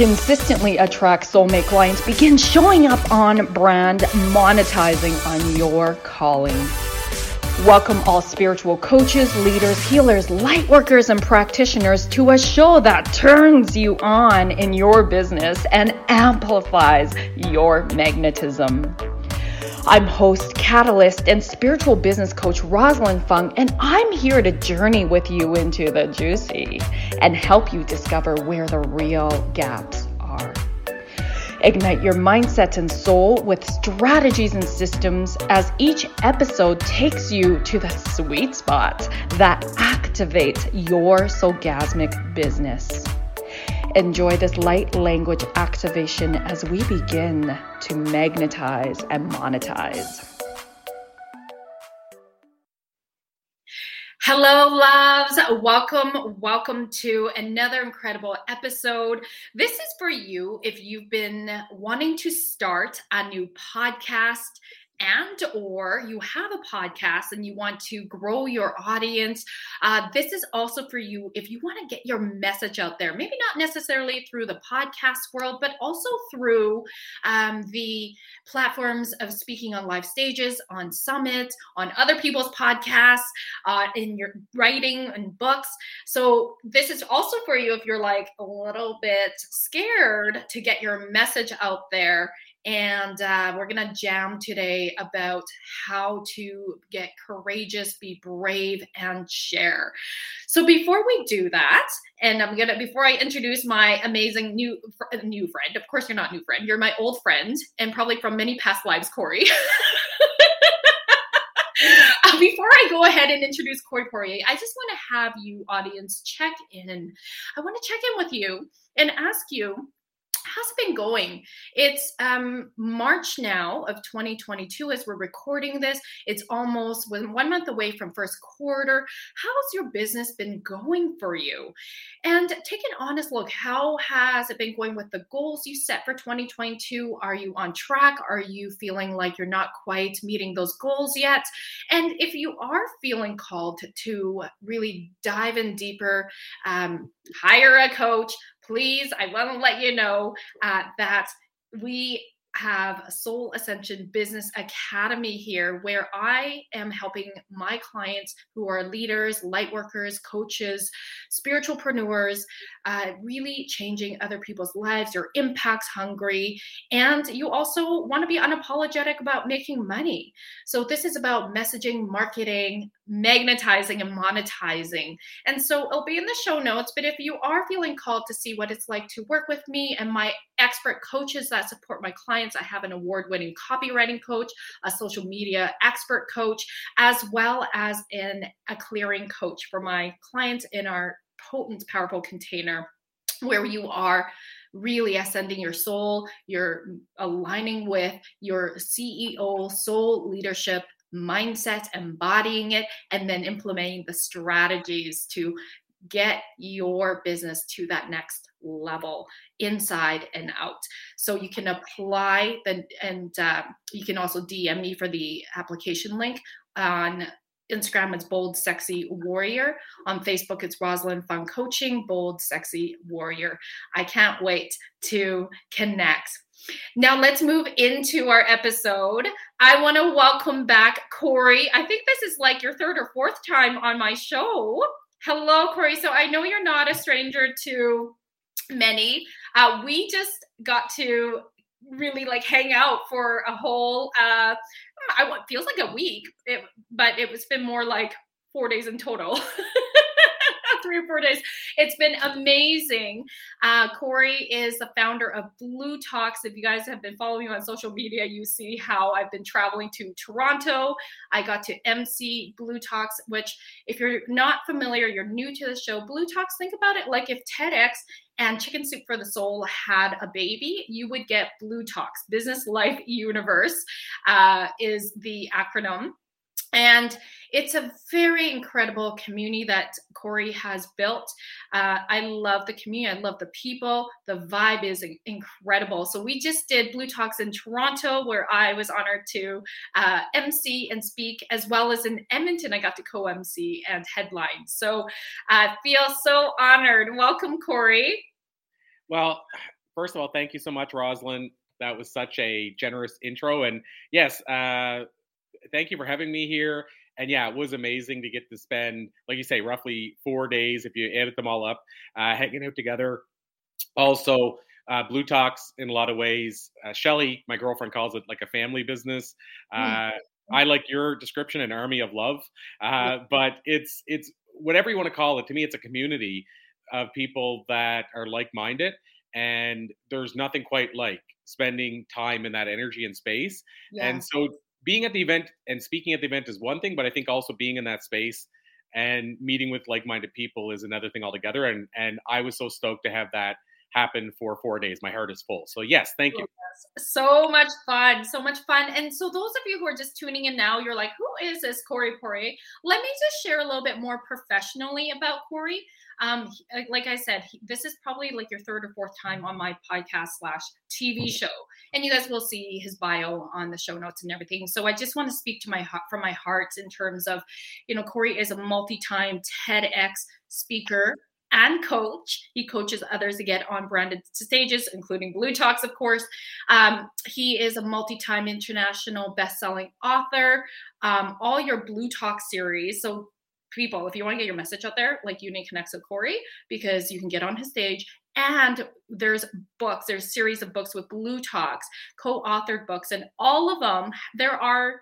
consistently attract soulmate clients, begin showing up on brand, monetizing on your calling. Welcome all spiritual coaches, leaders, healers, light workers, and practitioners to a show that turns you on in your business and amplifies your magnetism. I'm host, catalyst, and spiritual business coach Rosalind Fung, and I'm here to journey with you into the juicy and help you discover where the real gaps are. Ignite your mindset and soul with strategies and systems as each episode takes you to the sweet spot that activates your soulgasmic business. Enjoy this light language activation as we begin to magnetize and monetize. Hello, loves. Welcome, welcome to another incredible episode. This is for you if you've been wanting to start a new podcast and or you have a podcast and you want to grow your audience uh, this is also for you if you want to get your message out there maybe not necessarily through the podcast world but also through um, the platforms of speaking on live stages on summits on other people's podcasts uh, in your writing and books. So this is also for you if you're like a little bit scared to get your message out there and uh, we're going to jam today about how to get courageous, be brave, and share. So before we do that, and I'm gonna before I introduce my amazing new new friend. Of course, you're not new friend. You're my old friend, and probably from many past lives, Corey. Uh, before I go ahead and introduce Corey Poirier, I just want to have you, audience, check in. I want to check in with you and ask you how's it been going? It's um, March now of 2022 as we're recording this. It's almost one month away from first quarter. How's your business been going for you? And take an honest look. How has it been going with the goals you set for 2022? Are you on track? Are you feeling like you're not quite meeting those goals yet? And if you are feeling called to really dive in deeper, um, hire a coach, please, I want to let you know uh, that we have Soul Ascension Business Academy here where I am helping my clients who are leaders, light workers, coaches, spiritualpreneurs, uh, really changing other people's lives. You're impact hungry, and you also want to be unapologetic about making money. So, this is about messaging, marketing, magnetizing, and monetizing. And so, it'll be in the show notes. But if you are feeling called to see what it's like to work with me and my expert coaches that support my clients, I have an award winning copywriting coach, a social media expert coach, as well as an, a clearing coach for my clients in our potent, powerful container where you are really ascending your soul, you're aligning with your CEO soul leadership mindset, embodying it, and then implementing the strategies to get your business to that next level inside and out so you can apply the and uh, you can also dm me for the application link on Instagram, it's Bold Sexy Warrior. On Facebook, it's Rosalind Fung Coaching, Bold Sexy Warrior. I can't wait to connect. Now, let's move into our episode. I want to welcome back Corey. I think this is like your third or fourth time on my show. Hello, Corey. So I know you're not a stranger to many. Uh, we just got to really like hang out for a whole uh I want feels like a week, it, but it was been more like four days in total. three or four days. It's been amazing. Uh, Corey is the founder of BLU Talks. If you guys have been following me on social media, you see how I've been traveling to Toronto. I got to MC BLU Talks, which, if you're not familiar, you're new to the show. BLU Talks, think about it like if TEDx and Chicken Soup for the Soul had a baby, you would get BLU Talks. Business Life Universe uh, is the acronym. And it's a very incredible community that Corey has built. Uh, I love the community. I love the people. The vibe is incredible. So we just did BLU Talks in Toronto, where I was honored to uh, MC and speak, as well as in Edmonton, I got to co-MC and headline. So I feel so honored. Welcome, Corey. Well, first of all, thank you so much, Rosalind. That was such a generous intro. And yes, uh, thank you for having me here. And yeah, it was amazing to get to spend, like you say, roughly four days if you added them all up, uh, hanging out together. Also, uh, BLU Talks in a lot of ways. Uh, Shelly, my girlfriend, calls it like a family business. Uh, I like your description, an army of love. Uh, but it's it's whatever you want to call it. To me, it's a community of people that are like-minded, and there's nothing quite like spending time in that energy and space. Yeah. And so being at the event and speaking at the event is one thing, but I think also being in that space and meeting with like-minded people is another thing altogether. And and I was so stoked to have that happen for four days. My heart is full. So yes, thank you. So much fun, so much fun. And so those of you who are just tuning in now, you're like, who is this Corey Poirier? Let me just share a little bit more professionally about Corey. Um, like I said, this is probably like your third or fourth time on my podcast slash TV show, and you guys will see his bio on the show notes and everything. So I just want to speak to my heart from my heart in terms of, you know, Corey is a multi-time TEDx speaker and coach. He coaches others to get on branded stages, including BLU Talks, of course. Um, he is a multi time international best selling author. Um, all your BLU Talk series. So, people, if you want to get your message out there, like Unique Connects with Corey, because you can get on his stage. And there's books, there's series of books with BLU Talks, co authored books, and all of them, there are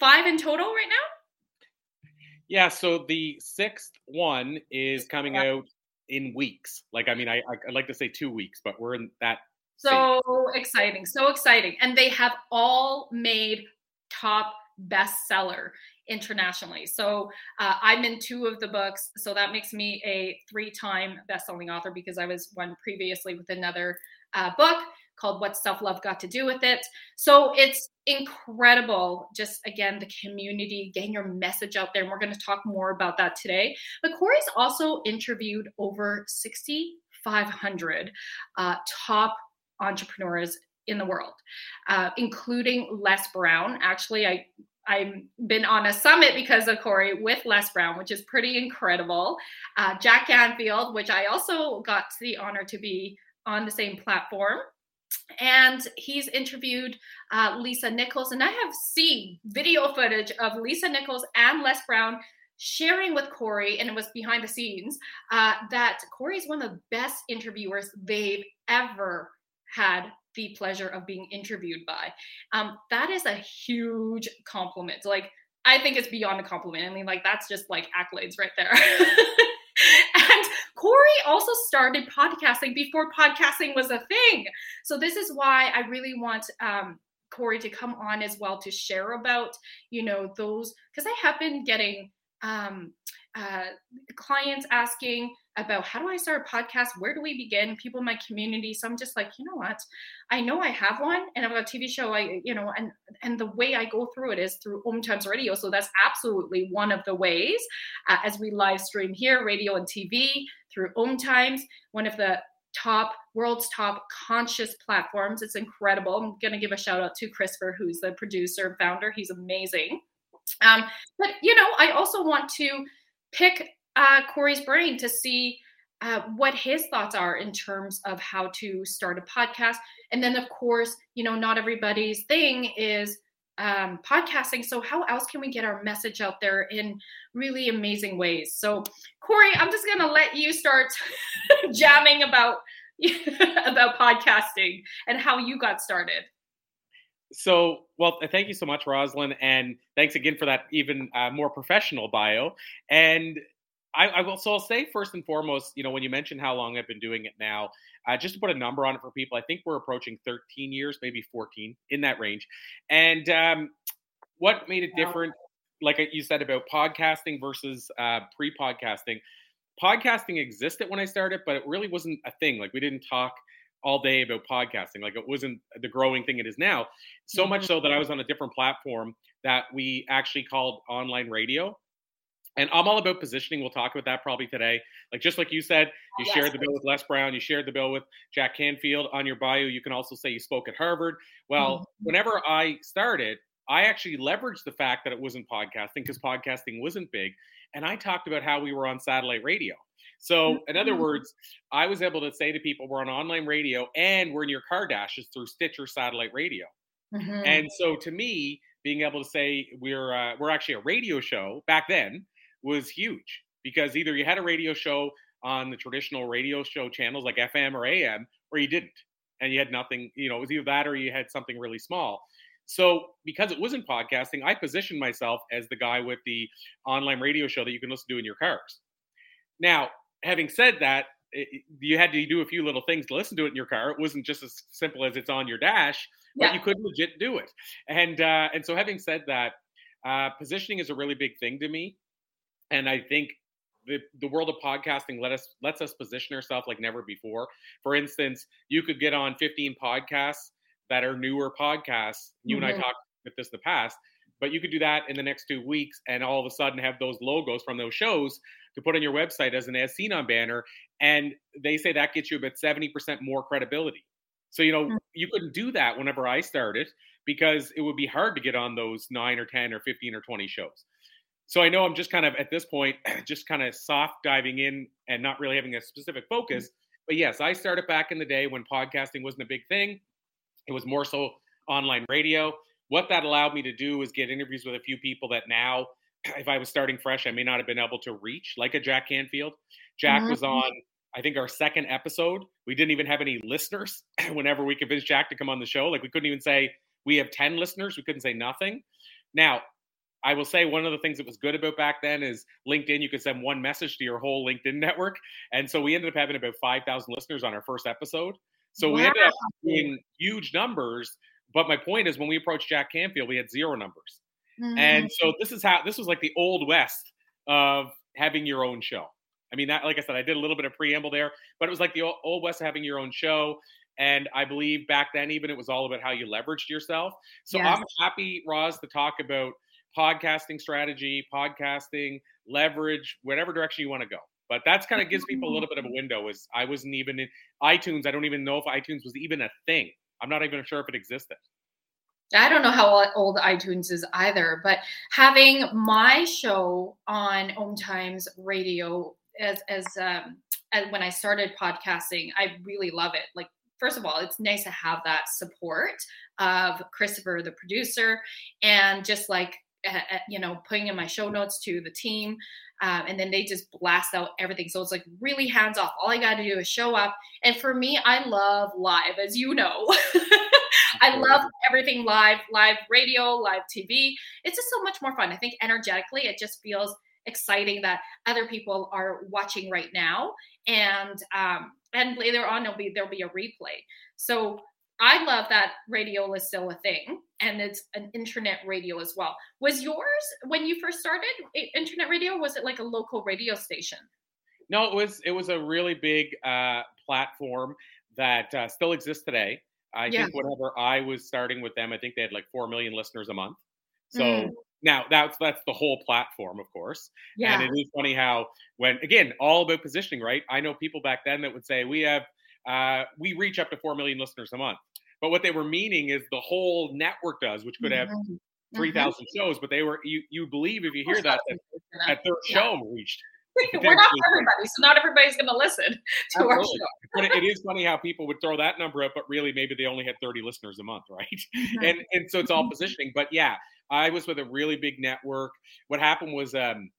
five in total right now. Yeah, so the sixth one is coming out in weeks. Like, I mean, I I like to say two weeks, but we're in that. So exciting, so exciting, and they have all made top bestseller internationally. So uh, I'm in two of the books, so that makes me a three-time best-selling author because I was one previously with another uh, book called What Self Love Got to Do with It. So it's incredible, just again, the community, getting your message out there. And we're going to talk more about that today. But Corey's also interviewed over 6,500 uh, top entrepreneurs in the world, uh, including Les Brown. Actually, I I've been on a summit because of Corey with Les Brown, which is pretty incredible. Uh, Jack Canfield, which I also got the honor to be on the same platform and he's interviewed uh, Lisa Nichols. And I have seen video footage of Lisa Nichols and Les Brown sharing with Corey, and it was behind the scenes, uh, that Corey is one of the best interviewers they've ever had the pleasure of being interviewed by. Um, that is a huge compliment. Like, I think it's beyond a compliment. I mean, like, that's just like accolades right there. Corey also started podcasting before podcasting was a thing. So this is why I really want um, Corey to come on as well to share about, you know, those because I have been getting um, uh, clients asking about how do I start a podcast? Where do we begin? People in my community. So I'm just like, you know what? I know I have one and I've got a TV show. I, you know, and and the way I go through it is through Om Times Radio. So that's absolutely one of the ways uh, as we live stream here, radio and TV through Om Times, one of the top world's top conscious platforms. It's incredible. I'm gonna give a shout out to Christopher, who's the producer and founder. He's amazing. Um, but you know, I also want to pick uh, Corey's brain to see uh, what his thoughts are in terms of how to start a podcast. And then, of course, you know, not everybody's thing is um, podcasting. So, how else can we get our message out there in really amazing ways? So, Corey, I'm just going to let you start jamming about about podcasting and how you got started. So, well, thank you so much, Rosalind, and thanks again for that even uh, more professional bio. And I, I, will. So I'll say first and foremost, you know, when you mentioned how long I've been doing it now, uh, just to put a number on it for people, I think we're approaching 13 years, maybe 14 in that range. And um, what made it different, like you said about podcasting versus uh, pre-podcasting, podcasting existed when I started, but it really wasn't a thing. Like we didn't talk all day about podcasting. Like it wasn't the growing thing it is now. So mm-hmm. much so that I was on a different platform that we actually called online radio. And I'm all about positioning. We'll talk about that probably today. Like just like you said, you yes. shared the bill with Les Brown, you shared the bill with Jack Canfield on your bio. You can also say you spoke at Harvard. Well, mm-hmm. whenever I started, I actually leveraged the fact that it wasn't podcasting because podcasting wasn't big. And I talked about how we were on satellite radio. So, in other mm-hmm. words, I was able to say to people, we're on online radio and we're in your car dashes through Stitcher satellite radio. Mm-hmm. And so, to me, being able to say we're uh, we're actually a radio show back then was huge because either you had a radio show on the traditional radio show channels like FM or AM, or you didn't, and you had nothing. You know, it was either that or you had something really small. So, because it wasn't podcasting, I positioned myself as the guy with the online radio show that you can listen to in your cars. Now, having said that, it, you had to do a few little things to listen to it in your car. It wasn't just as simple as it's on your dash, but yeah. you could legit do it. And uh, and so, having said that, uh, positioning is a really big thing to me, and I think the, the world of podcasting let us lets us position ourselves like never before. For instance, you could get on 15 podcasts that are newer podcasts. You mm-hmm. and I mm-hmm. talked about this in the past, but you could do that in the next two weeks and all of a sudden have those logos from those shows to put on your website as an as seen on banner. And they say that gets you about 70% more credibility. So, you know, mm-hmm. you couldn't do that whenever I started because it would be hard to get on those nine or 10 or 15 or 20 shows. So I know I'm just kind of at this point, just kind of soft diving in and not really having a specific focus. But yes, I started back in the day when podcasting wasn't a big thing. It was more so online radio. What that allowed me to do was get interviews with a few people that now, if I was starting fresh, I may not have been able to reach, like a Jack Canfield. Jack mm-hmm. was on, I think, our second episode. We didn't even have any listeners whenever we convinced Jack to come on the show. Like, we couldn't even say we have 10 listeners. We couldn't say nothing. Now, I will say one of the things that was good about back then is LinkedIn. You could send one message to your whole LinkedIn network, and so we ended up having about five thousand listeners on our first episode. So wow. we ended up doing huge numbers. But my point is, when we approached Jack Canfield, we had zero numbers. Mm-hmm. And so this is how this was like the old west of having your own show. I mean, that like I said, I did a little bit of preamble there, but it was like the old west of having your own show. And I believe back then, even it was all about how you leveraged yourself. So yes. I'm happy, Roz, to talk about podcasting strategy, podcasting, leverage, whatever direction you want to go. But that's kind of gives people a little bit of a window. Is I wasn't even in iTunes. I don't even know if iTunes was even a thing. I'm not even sure if it existed. I don't know how old iTunes is either, but having my show on Om Times Radio as as um as when I started podcasting, I really love it. Like first of all, it's nice to have that support of Christopher, the producer, and just like you know, putting in my show notes to the team. Um, and then they just blast out everything. So it's like really hands off. All I got to do is show up. And for me, I love live, as you know. I love everything live, live radio, live TV. It's just so much more fun. I think energetically, it just feels exciting that other people are watching right now, and um, and later on there'll be there'll be a replay. So I love that radio is still a thing and it's an internet radio as well. Was yours when you first started internet radio? Was it like a local radio station? No, it was it was a really big uh, platform that uh, still exists today. I yeah. think whenever I was starting with them, I think they had like four million listeners a month. So mm. now that's that's the whole platform, of course. Yeah. And it is funny how when again all about positioning, right? I know people back then that would say we have uh, we reach up to 4 million listeners a month. But what they were meaning is the whole network does, which could have mm-hmm. 3,000 mm-hmm. shows, but they were, you, you believe if you hear that, that, that their show reached. we're not for everybody, so not everybody's going to listen to Absolutely. our show. but it is funny how people would throw that number up, but really maybe they only had 30 listeners a month, right? Mm-hmm. And and so it's all mm-hmm. positioning. But yeah, I was with a really big network. What happened was um,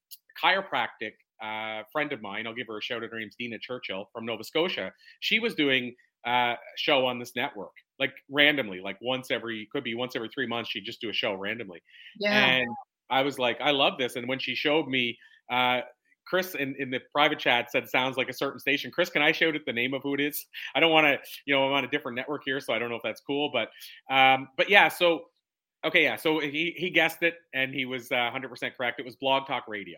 chiropractic uh, friend of mine, I'll give her a shout out. Her name's Dina Churchill from Nova Scotia. She was doing uh, a show on this network, like randomly, like once every, could be once every three months. She'd just do a show randomly. Yeah. And I was like, I love this. And when she showed me, uh, Chris in, in the private chat said sounds like a certain station. Chris, can I shout it the name of who it is? I don't want to, you know, I'm on a different network here, so I don't know if that's cool. But um, but yeah, so okay, yeah. So he he guessed it and he was uh, 100% correct. It was Blog Talk Radio.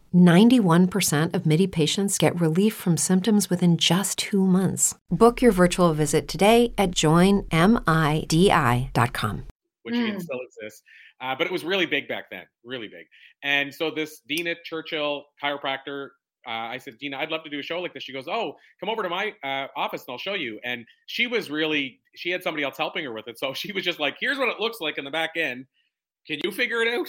91% of MIDI patients get relief from symptoms within just two months. Book your virtual visit today at joinmidi.com. Which mm. still exists. Uh, but it was really big back then, really big. And so this Dina Churchill chiropractor, uh, I said, Dina, I'd love to do a show like this. She goes, Oh, come over to my uh, office and I'll show you. And she was really, she had somebody else helping her with it. So she was just like, Here's what it looks like in the back end. Can you figure it out?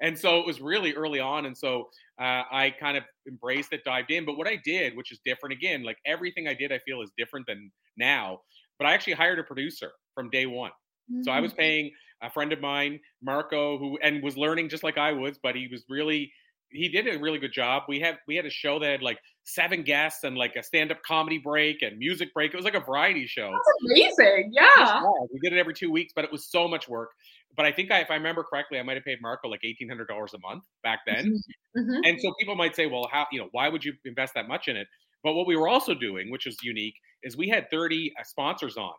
And so it was really early on. And so uh, I kind of embraced it, dived in. But what I did, which is different again, like everything I did, I feel is different than now. But I actually hired a producer from day one. Mm-hmm. So I was mm. paying a friend of mine, Marco, who and was learning just like I was, but he was really he did a really good job. We had we had a show that had like seven guests and like a stand-up comedy break and music break. It was like a variety show. That's amazing. Yeah. We did it every two weeks, but it was so much work. But I think I, if I remember correctly, I might have paid Marco like eighteen hundred dollars a month back then. Mm-hmm. mm-hmm. And so people might say, well, how you know why would you invest that much in it? But what we were also doing, which was unique, is we had thirty uh, sponsors on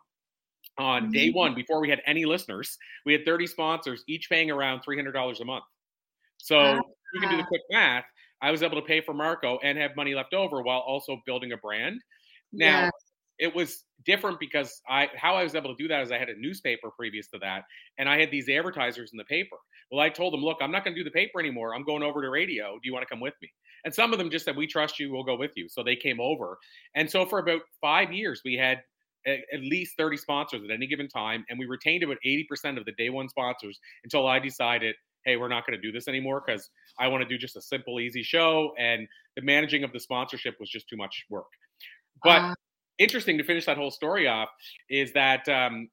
on mm-hmm. day one before we had any listeners. We had thirty sponsors, each paying around three hundred dollars a month. So you can do the quick math. I was able to pay for Marco and have money left over while also building a brand. Now, yes. It was different because I how I was able to do that is I had a newspaper previous to that, and I had these advertisers in the paper. Well, I told them, look, I'm not going to do the paper anymore. I'm going over to radio. Do you want to come with me? And some of them just said, we trust you. We'll go with you. So they came over. And so for about five years, we had at least 30 sponsors at any given time, and we retained about 80% of the day one sponsors until I decided hey, we're not going to do this anymore because I want to do just a simple, easy show. And the managing of the sponsorship was just too much work. But uh, interesting to finish that whole story off is that um,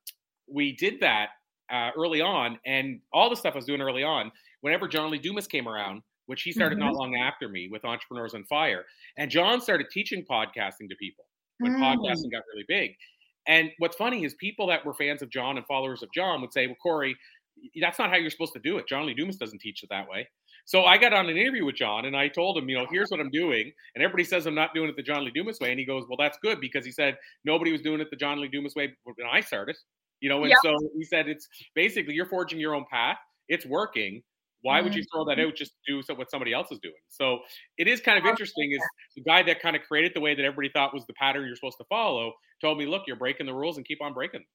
we did that uh, early on, and all the stuff I was doing early on. Whenever John Lee Dumas came around, which he started mm-hmm. not long after me with Entrepreneurs on Fire, and John started teaching podcasting to people when mm. podcasting got really big. And what's funny is people that were fans of John and followers of John would say, "Well, Corey, that's not how you're supposed to do it. John Lee Dumas doesn't teach it that way. So I got on an interview with John and I told him, you know, here's what I'm doing. And everybody says I'm not doing it the John Lee Dumas way. And he goes, well, that's good because he said nobody was doing it the John Lee Dumas way when I started, you know. And yep. so he said, it's basically you're forging your own path. It's working. Why would you throw that mm-hmm. out just to do what somebody else is doing? So it is kind of interesting. Is the guy that kind of created the way that everybody thought was the pattern you're supposed to follow told me, look, you're breaking the rules and keep on breaking. them.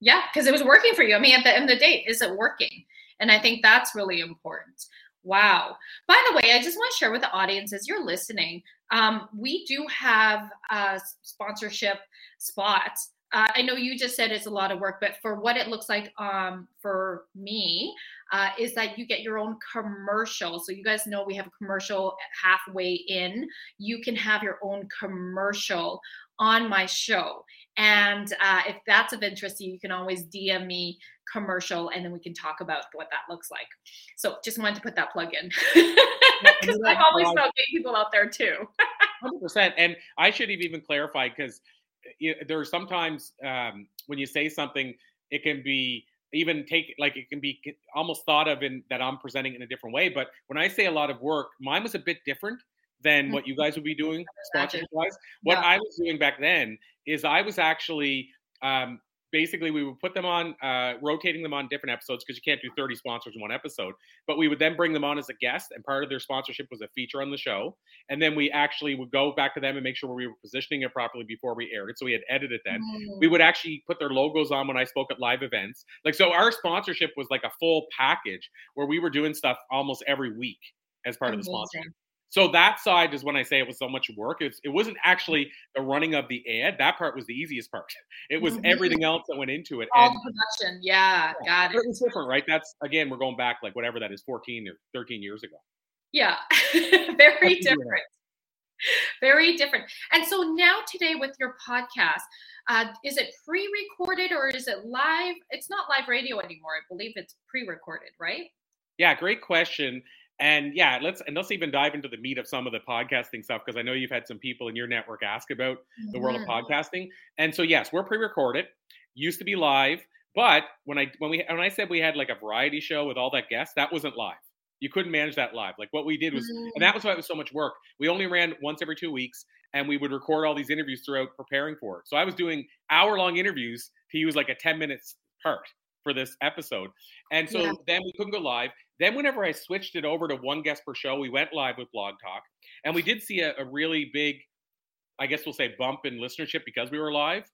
Yeah, because it was working for you. I mean, at the end of the day, is it working? And I think that's really important. Wow. By the way, I just want to share with the audience as you're listening, um, we do have uh, sponsorship spots. Uh, I know you just said it's a lot of work, but for what it looks like um, for me, uh, is that you get your own commercial. So you guys know we have a commercial halfway in. You can have your own commercial on my show. And uh, if that's of interest to you, you can always DM me commercial and then we can talk about what that looks like. So just wanted to put that plug in because I've always felt gay people out there too. 100%. And I should have even clarified because there are sometimes um, when you say something, it can be even take like it can be almost thought of in that I'm presenting in a different way. But when I say a lot of work, mine was a bit different than what you guys would be doing sponsorship wise. What yeah. I was doing back then is I was actually um, basically we would put them on uh, rotating them on different episodes because you can't do 30 sponsors in one episode. But we would then bring them on as a guest and part of their sponsorship was a feature on the show. And then we actually would go back to them and make sure we were positioning it properly before we aired it so we had edited then. Mm. we would actually put their logos on when i spoke at live events. Like so our sponsorship was like a full package where we were doing stuff almost every week as part Amazing. of the sponsorship so that side is when I say it was so much work. It's, it wasn't actually the running of the ad. That part was the easiest part. It was mm-hmm. everything else that went into it. All and, production. Yeah, yeah, got it. It's different, right? That's again, we're going back like whatever that is, 14 or 13 years ago. Yeah, very different. Very different. And so now today with your podcast, uh, is it pre-recorded or is it live? It's not live radio anymore. I believe it's pre-recorded, right? Yeah, great question. And yeah, let's and let's even dive into the meat of some of the podcasting stuff because I know you've had some people in your network ask about the world of Mhm. podcasting. And so yes, we're pre-recorded. Used to be live, but when I when we when I said we had like a variety show with all that guests, that wasn't live. You couldn't manage that live. Like what we did was, Mm. and that was why it was so much work. We only ran once every two weeks, and we would record all these interviews throughout preparing for it. So I was doing hour-long interviews to use like a ten minutes part for this episode. And so Yeah. then we couldn't go live. Then, whenever I switched it over to one guest per show, we went live with Blog Talk, and we did see a, a really big, I guess we'll say, bump in listenership because we were live.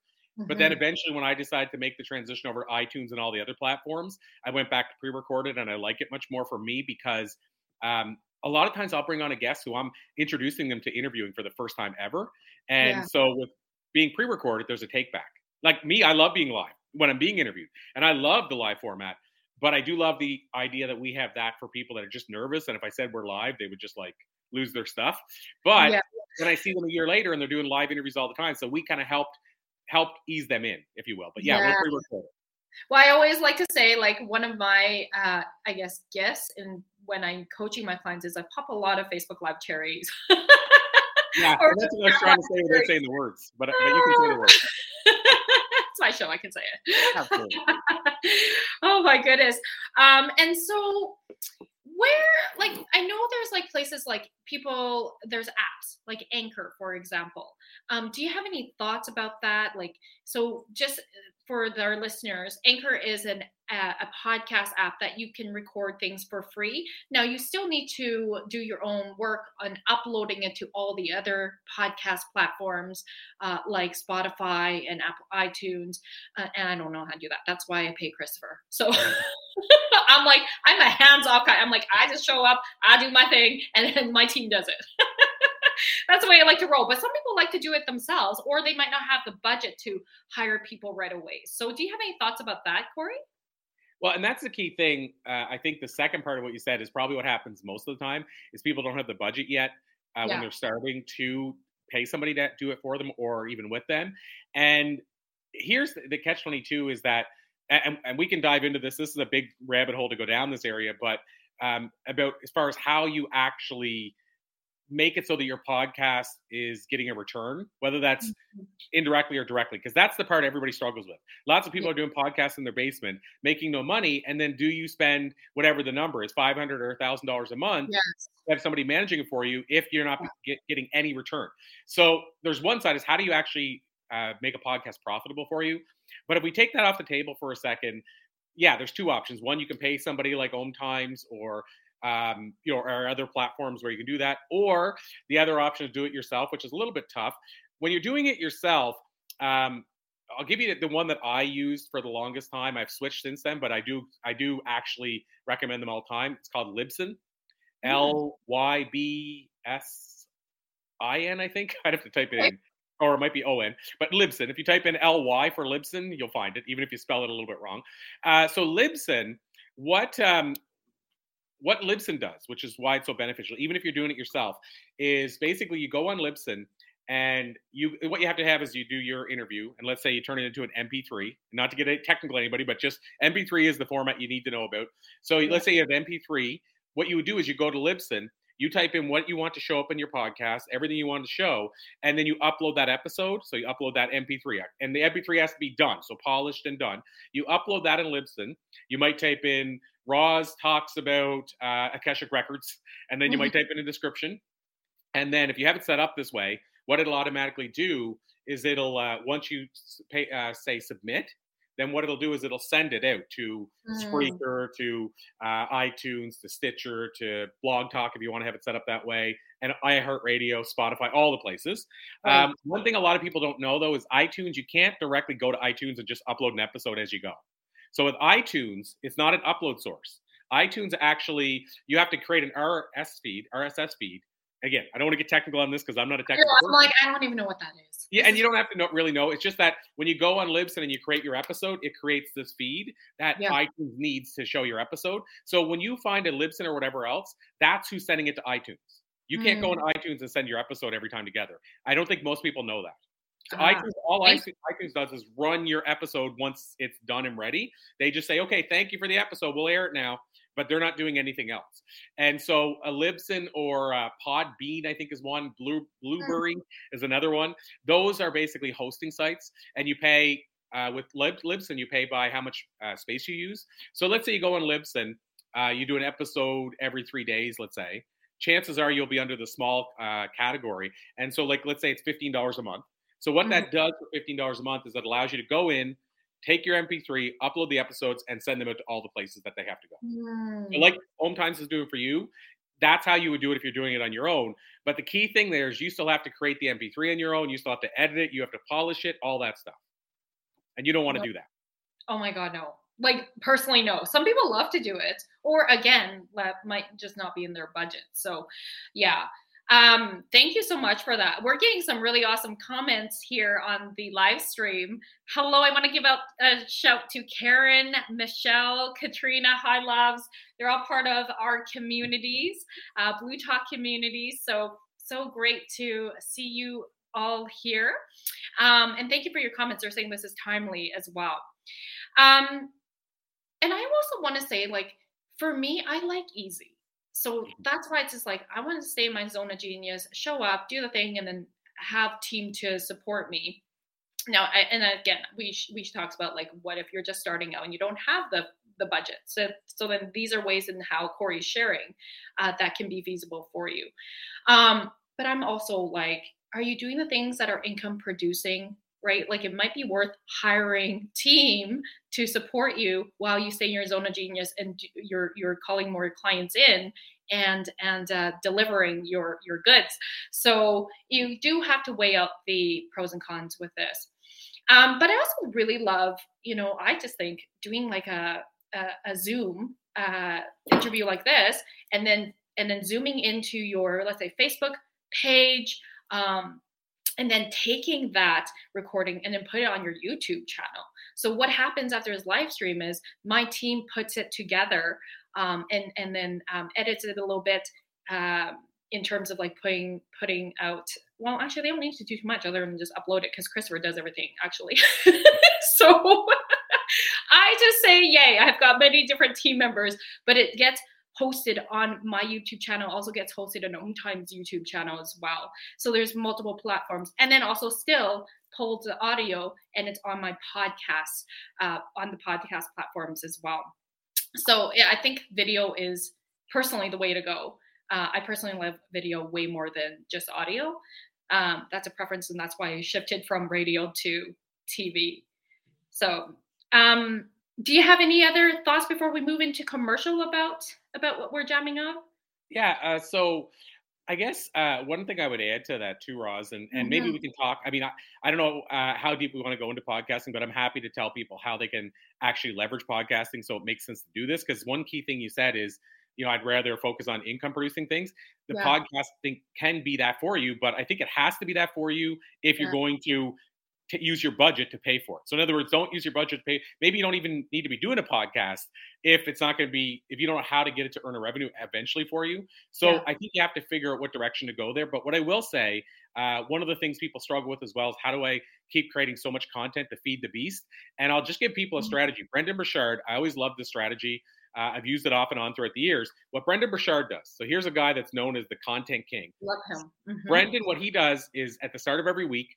But then Mhm. eventually, when I decided to make the transition over to iTunes and all the other platforms, I went back to pre-recorded, and I like it much more for me because um, a lot of times I'll bring on a guest who I'm introducing them to interviewing for the first time ever, and Yeah. so with being pre-recorded, there's a take back. Like me, I love being live when I'm being interviewed, and I love the live format. But I do love the idea that we have that for people that are just nervous, and if I said we're live, they would just like lose their stuff. But Yeah. then I see them a year later, and they're doing live interviews all the time, so we kind of helped helped ease them in, if you will. But yeah, Yeah. we're pre-recorded. Well, I always like to say, like, one of my, uh, I guess, gifts in when I'm coaching my clients is I pop a lot of Facebook Live cherries. Yeah, Or that's what I was trying to say without saying the words, but but you can say the words. My show. I can say it. Oh my goodness. Um, and so where like I know there's like places like people there's apps like Anchor, for example. Um, do you have any thoughts about that? Like, so just for our listeners, Anchor is an a podcast app that you can record things for free. Now you still need to do your own work on uploading it to all the other podcast platforms uh, like Spotify and Apple iTunes. Uh, and I don't know how to do that. That's why I pay Christopher. So I'm like, I'm a hands off guy. I'm like, I just show up, I do my thing, and then my team does it. That's the way I like to roll. But some people like to do it themselves, or they might not have the budget to hire people right away. So, do you have any thoughts about that, Corey? Well, and that's the key thing. Uh, I think the second part of what you said is probably what happens most of the time is people don't have the budget yet uh, Yeah. when they're starting to pay somebody to do it for them or even with them. And here's the, the catch 22 is that, and, and we can dive into this. This is a big rabbit hole to go down this area, but um, about as far as how you actually make it so that your podcast is getting a return, whether that's indirectly or directly, because that's the part everybody struggles with. Lots of people are doing podcasts in their basement, making no money, and then do you spend whatever the number is, five hundred or thousand dollars a month, Yes. to have somebody managing it for you if you're not get, getting any return? So there's one side is how do you actually uh, make a podcast profitable for you? But if we take that off the table for a second, yeah, there's two options. One, you can pay somebody like Om Times or um, you know, or other platforms where you can do that. Or the other option is do it yourself, which is a little bit tough. When you're doing it yourself, um, I'll give you the, one that I used for the longest time. I've switched since then, but I do I do actually recommend them all the time. It's called Libsyn, L Y B S I N. I think I'd have to type it in, or it might be O N. But Libsyn. If you type in L Y for Libsyn, you'll find it, even if you spell it a little bit wrong. Uh, so Libsyn, what um, what Libsyn does, which is why it's so beneficial, even if you're doing it yourself, is basically you go on Libsyn and you what you have to have is you do your interview and let's say you turn it into an MP3. Not to get it technical anybody, but just MP3 is the format you need to know about. So let's say you have MP3. What you would do is you go to Libsyn, you type in what you want to show up in your podcast, everything you want to show, and then you upload that episode. So you upload that MP3, and the MP3 has to be done, so polished and done. You upload that in Libsyn. You might type in Roz talks about uh, Akashic Records, and then you might type in a description. And then if you have it set up this way, what it'll automatically do is it'll uh, once you pay, uh, say submit, then what it'll do is it'll send it out to Mm. Spreaker, to uh, iTunes, to Stitcher, to Blog Talk if you want to have it set up that way, and iHeartRadio, Spotify, all the places. Right. Um, one thing a lot of people don't know though is iTunes. You can't directly go to iTunes and just upload an episode as you go. So with iTunes, it's not an upload source. iTunes actually you have to create an RSS feed, RSS feed. Again, I don't want to get technical on this because I'm not a technical. I'm like, I don't even know what that is. Yeah, and you don't have to know, really know. It's just that when you go on Libsyn and you create your episode, it creates this feed that Yeah. iTunes needs to show your episode. So when you find a Libsyn or whatever else, that's who's sending it to iTunes. You can't Mm. go on iTunes and send your episode every time together. I don't think most people know that. So Ah, iTunes, all iTunes, iTunes does is run your episode once it's done and ready. They just say, okay, thank you for the episode. We'll air it now, but they're not doing anything else. And so a Libsyn or uh, Podbean, I think is one. Blue Blubrry is another one. Those are basically hosting sites, and you pay uh, with Lib- Libsyn. You pay by how much uh, space you use. So let's say you go on Libsyn, uh, you do an episode every three days. Let's say. Chances are you'll be under the small uh, category, and so like let's say it's fifteen dollars a month. So what that does for fifteen dollars a month is it allows you to go in, take your MP3, upload the episodes, and send them out to all the places that they have to go. Mm. So like Om Times is doing for you, that's how you would do it if you're doing it on your own. But the key thing there is you still have to create the MP3 on your own. You still have to edit it. You have to polish it, all that stuff. And you don't want to do that. Oh my god, no. Like personally, no. Some people love to do it, or again, that might just not be in their budget. So, yeah. Um, thank you so much for that. We're getting some really awesome comments here on the live stream. Hello, I want to give out a shout to Karen, Michelle, Katrina, Hi Loves. They're all part of our communities, uh, BLU Talk communities. So so great to see you all here. Um, and thank you for your comments. They're saying this is timely as well. Um, and I also want to say, like, for me, I like easy. So that's why it's just like I want to stay in my zone of genius, show up, do the thing, and then have team to support me. Now, I, and again, we we talks about like what if you're just starting out and you don't have the the budget. So so then these are ways in how Corey's sharing uh, that can be feasible for you. Um, but I'm also like, are you doing the things that are income producing? Right, like it might be worth hiring team to support you while you stay in your zone of genius and you're you're calling more clients in and and uh, delivering your your goods. So you do have to weigh out the pros and cons with this. Um, but I also really love, you know, I just think doing like a a, a Zoom uh, interview like this, and then and then zooming into your let's say Facebook page. Um, and then taking that recording and then put it on your YouTube channel. So what happens after his live stream is my team puts it together um, and and then um, edits it a little bit um, in terms of like putting putting out. Well, actually, they don't need to do too much other than just upload it because Christopher does everything actually. so I just say yay! I've got many different team members, but it gets hosted on my YouTube channel, also gets hosted on Om Times YouTube channel as well. So there's multiple platforms, and then also still pulled the audio, and it's on my podcast, uh, on the podcast platforms as well. So yeah, I think video is personally the way to go. Uh, I personally love video way more than just audio. Um, that's a preference, and that's why I shifted from radio to TV. So, um, do you have any other thoughts before we move into commercial about about what we're jamming on? Yeah. Uh, so I guess uh, one thing I would add to that too, Roz, and, and maybe Mhm. we can talk. I mean, I, I don't know uh, how deep we want to go into podcasting, but I'm happy to tell people how they can actually leverage podcasting so it makes sense to do this. Because one key thing you said is, you know, I'd rather focus on income producing things. The Yeah. podcast thing can be that for you, but I think it has to be that for you if you're going to to use your budget to pay for it. So in other words, don't use your budget to pay. Maybe you don't even need to be doing a podcast if it's not going to be if you don't know how to get it to earn a revenue eventually for you. So Yeah. I think you have to figure out what direction to go there. But what I will say, uh, one of the things people struggle with as well is how do I keep creating so much content to feed the beast? And I'll just give people a Mhm. strategy. Brendon Burchard, I always love this strategy. Uh, I've used it off and on throughout the years. What Brendon Burchard does. So here's a guy that's known as the content king. Love him. Mhm. Brendon, what he does is at the start of every week,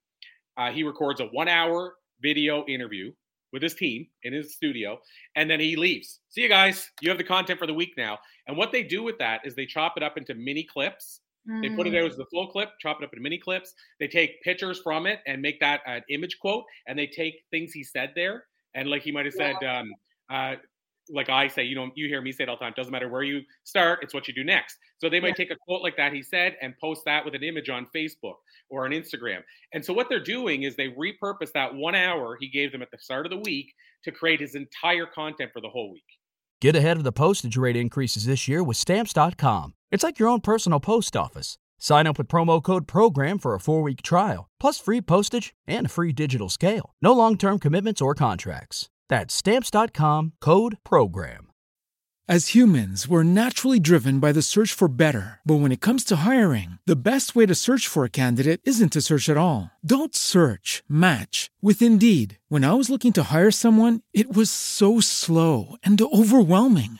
uh, he records a one hour video interview with his team in his studio, and then he leaves. See you guys. You have the content for the week now. And what they do with that is they chop it up into mini clips. They put it Mm. out as the full clip, chop it up into mini clips. They take pictures from it and make that an image quote, and they take things he said there. And like he might have said, um, uh, like I say, you know, you hear me say it all the time. Doesn't matter where you start, it's what you do next. So they might Yeah. take a quote like that he said and post that with an image on Facebook or on Instagram. And so what they're doing is they repurpose that one hour he gave them at the start of the week to create his entire content for the whole week. Get ahead of the postage rate increases this year with Stamps.com. It's like your own personal post office. Sign up with promo code PROGRAM for a four week trial, plus free postage and a free digital scale. No long term commitments or contracts. That's Stamps.com code PROGRAM. As humans, we're naturally driven by the search for better. But when it comes to hiring, the best way to search for a candidate isn't to search at all. Don't search, match with Indeed. When I was looking to hire someone, it was so slow and overwhelming.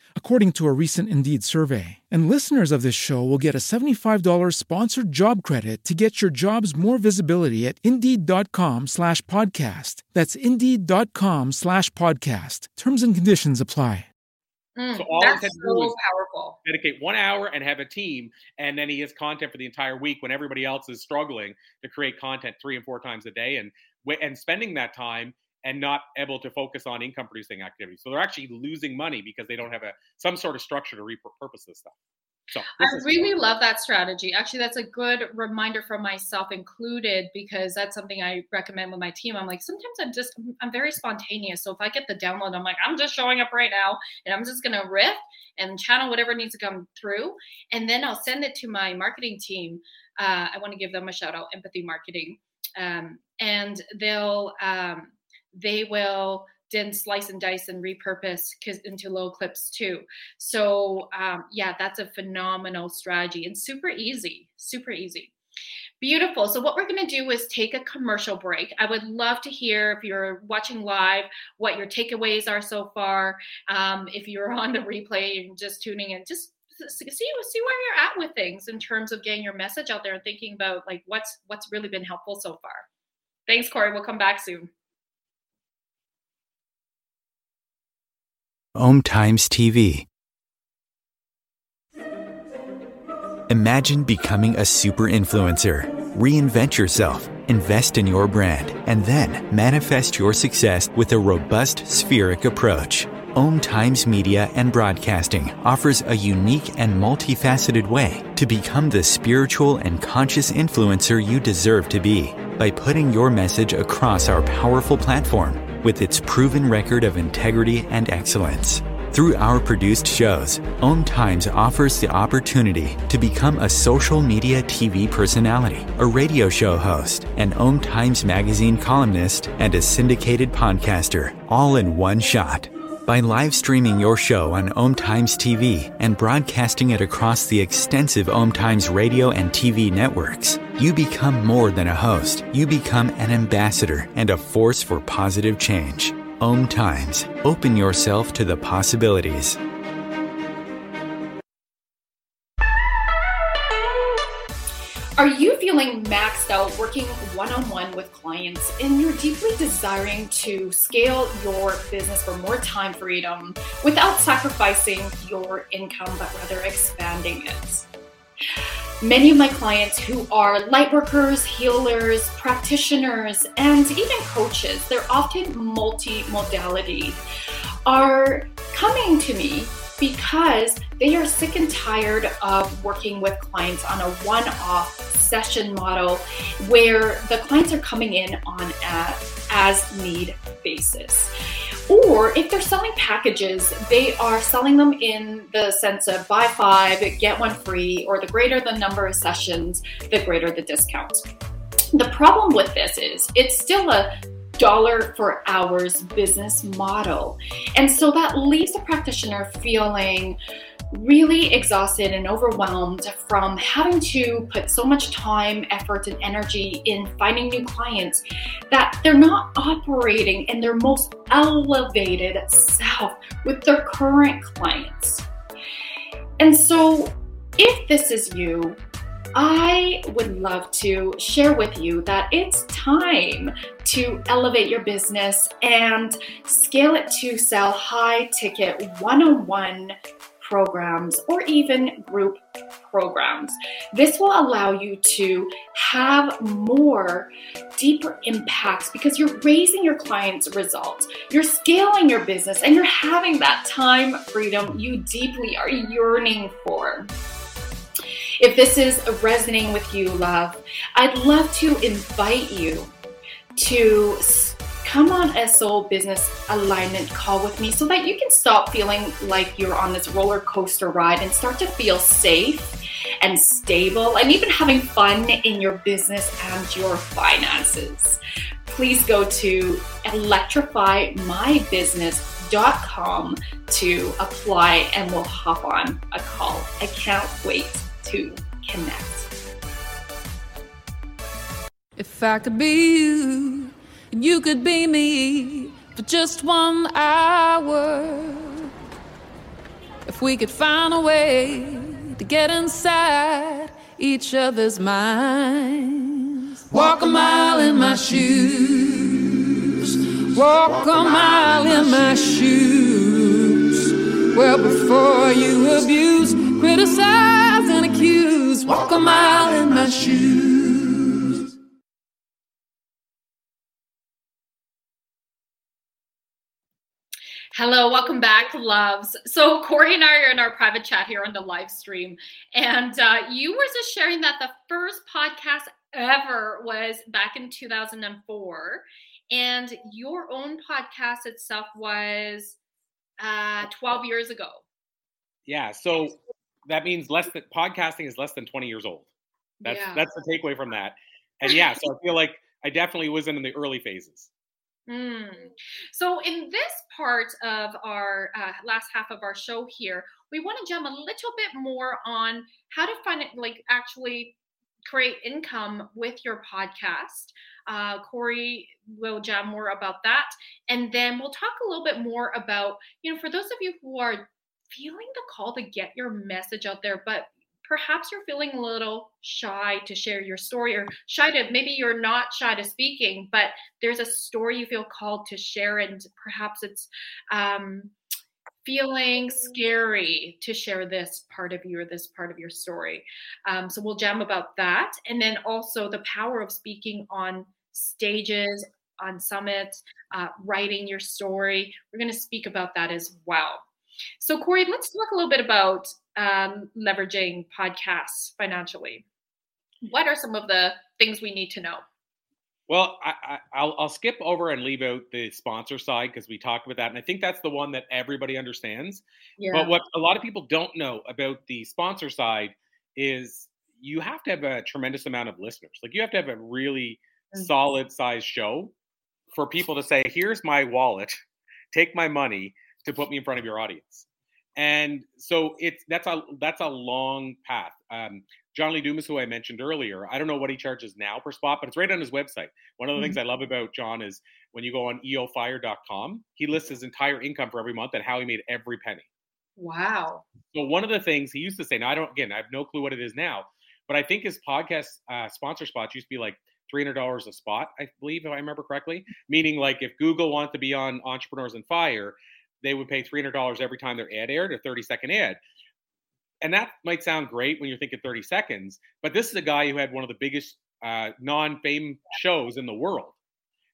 according to a recent Indeed survey. And listeners of this show will get a $75 sponsored job credit to get your jobs more visibility at Indeed.com slash podcast. That's Indeed.com slash podcast. Terms and conditions apply. Mm, So all that's he had so was- powerful. dedicate one hour and have a team, and then he has content for the entire week when everybody else is struggling to create content three and four times a day, and and spending that time and not able to focus on income producing activities. So they're actually losing money because they don't have a some sort of structure to repurpose this stuff. So I is- really love that strategy. Actually, that's a good reminder for myself included because that's something I recommend with my team. I'm like, sometimes I'm just, I'm very spontaneous. So if I get the download, I'm like, I'm just showing up right now and I'm just going to riff and channel whatever needs to come through. And then I'll send it to my marketing team. Uh, I want to give them a shout out, Empathy Marketing. Um, and they'll, um, they will then slice and dice and repurpose into low clips too. So um, yeah, that's a phenomenal strategy and super easy, super easy. Beautiful. So what we're going to do is take a commercial break. I would love to hear if you're watching live what your takeaways are so far. Um, if you're on the replay and just tuning in, just see see where you're at with things in terms of getting your message out there and thinking about like what's what's really been helpful so far. Thanks, Corey. We'll come back soon. Om Times TV. Imagine becoming a super influencer. Reinvent yourself, invest in your brand, and then manifest your success with a robust spheric approach. Om Times Media and Broadcasting offers a unique and multifaceted way to become the spiritual and conscious influencer you deserve to be by putting your message across our powerful platform with its proven record of integrity and excellence. Through our produced shows, Om Times offers the opportunity to become a social media TV personality, a radio show host, an Om Times magazine columnist, and a syndicated podcaster, all in one shot. By live streaming your show on Om Times TV and broadcasting it across the extensive Om Times radio and TV networks, you become more than a host. You become an ambassador and a force for positive change. Om Times. Open yourself to the possibilities. Are you feeling maxed out working one on one with clients and you're deeply desiring to scale your business for more time freedom without sacrificing your income, but rather expanding it? Many of my clients who are light workers, healers, practitioners, and even coaches, they're often multi modality, are coming to me because they are sick and tired of working with clients on a one off session model where the clients are coming in on a as need basis. Or if they're selling packages, they are selling them in the sense of buy five, get one free, or the greater the number of sessions, the greater the discount. The problem with this is it's still a dollar for hours business model. And so that leaves the practitioner feeling really exhausted and overwhelmed from having to put so much time, effort, and energy in finding new clients that they're not operating in their most elevated self with their current clients. And so, if this is you, I would love to share with you that it's time to elevate your business and scale it to sell high ticket one on one programs or even group programs. This will allow you to have more deeper impacts because you're raising your clients' results, you're scaling your business, and you're having that time freedom you deeply are yearning for. If this is resonating with you, love, I'd love to invite you to come on a soul business alignment call with me so that you can stop feeling like you're on this roller coaster ride and start to feel safe and stable and even having fun in your business and your finances. Please go to electrifymybusiness.com to apply and we'll hop on a call. I can't wait to connect. If I could be you you could be me for just one hour. If we could find a way to get inside each other's minds. Walk a mile in my shoes. Walk a mile in my shoes. Well, before you abuse, criticize, and accuse, walk a mile in my shoes. Hello, welcome back, loves. So Corey and I are in our private chat here on the live stream, and uh, you were just sharing that the first podcast ever was back in 2004, and your own podcast itself was uh, 12 years ago. Yeah, so that means less than podcasting is less than 20 years old. That's yeah. that's the takeaway from that. And yeah, so I feel like I definitely was in the early phases. Mm. So, in this part of our uh, last half of our show here, we want to jump a little bit more on how to find it, like actually create income with your podcast. Uh, Corey will jam more about that. And then we'll talk a little bit more about, you know, for those of you who are feeling the call to get your message out there, but perhaps you're feeling a little shy to share your story or shy to maybe you're not shy to speaking but there's a story you feel called to share and perhaps it's um, feeling scary to share this part of you or this part of your story. Um, so we'll jam about that. And then also the power of speaking on stages on summits uh, writing your story. We're going to speak about that as well. So corey let's talk a little bit about um, leveraging podcasts financially. What are some of the things we need to know? Well, I, will I'll skip over and leave out the sponsor side because we talked about that, and I think that's the one that everybody understands. Yeah. But what a lot of people don't know about the sponsor side is you have to have a tremendous amount of listeners. Like you have to have a really mm-hmm. solid size show for people to say, "Here's my wallet, take my money to put me in front of your audience." And so it's that's a that's a long path. Um, John Lee Dumas, who I mentioned earlier, I don't know what he charges now per spot, but it's right on his website. One of the mm-hmm. things I love about John is when you go on eofire.com, he lists his entire income for every month and how he made every penny. Wow. So one of the things he used to say, now I don't again, I have no clue what it is now, but I think his podcast uh, sponsor spots used to be like $300 a spot, I believe, if I remember correctly. Meaning, like, if Google wanted to be on Entrepreneurs on Fire, they would pay $300 every time their ad aired, a 30 second ad. And that might sound great when you're thinking 30 seconds, but this is a guy who had one of the biggest uh, non fame shows in the world.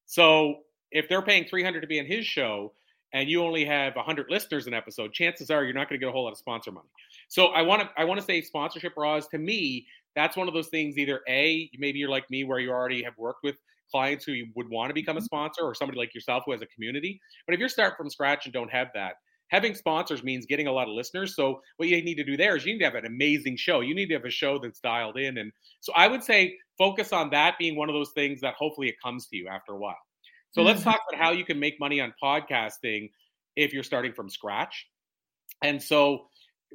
So if they're paying 300 to be in his show and you only have 100 listeners an episode, chances are you're not going to get a whole lot of sponsor money. So I want to I want to say sponsorship, Roz. To me, that's one of those things. Either a maybe you're like me where you already have worked with clients who would want to become a mm-hmm. sponsor or somebody like yourself who has a community. But if you're starting from scratch and don't have that, having sponsors means getting a lot of listeners. So what you need to do there is you need to have an amazing show. You need to have a show that's dialed in. And so I would say focus on that being one of those things that hopefully it comes to you after a while. So mm-hmm. let's talk about how you can make money on podcasting if you're starting from scratch. And so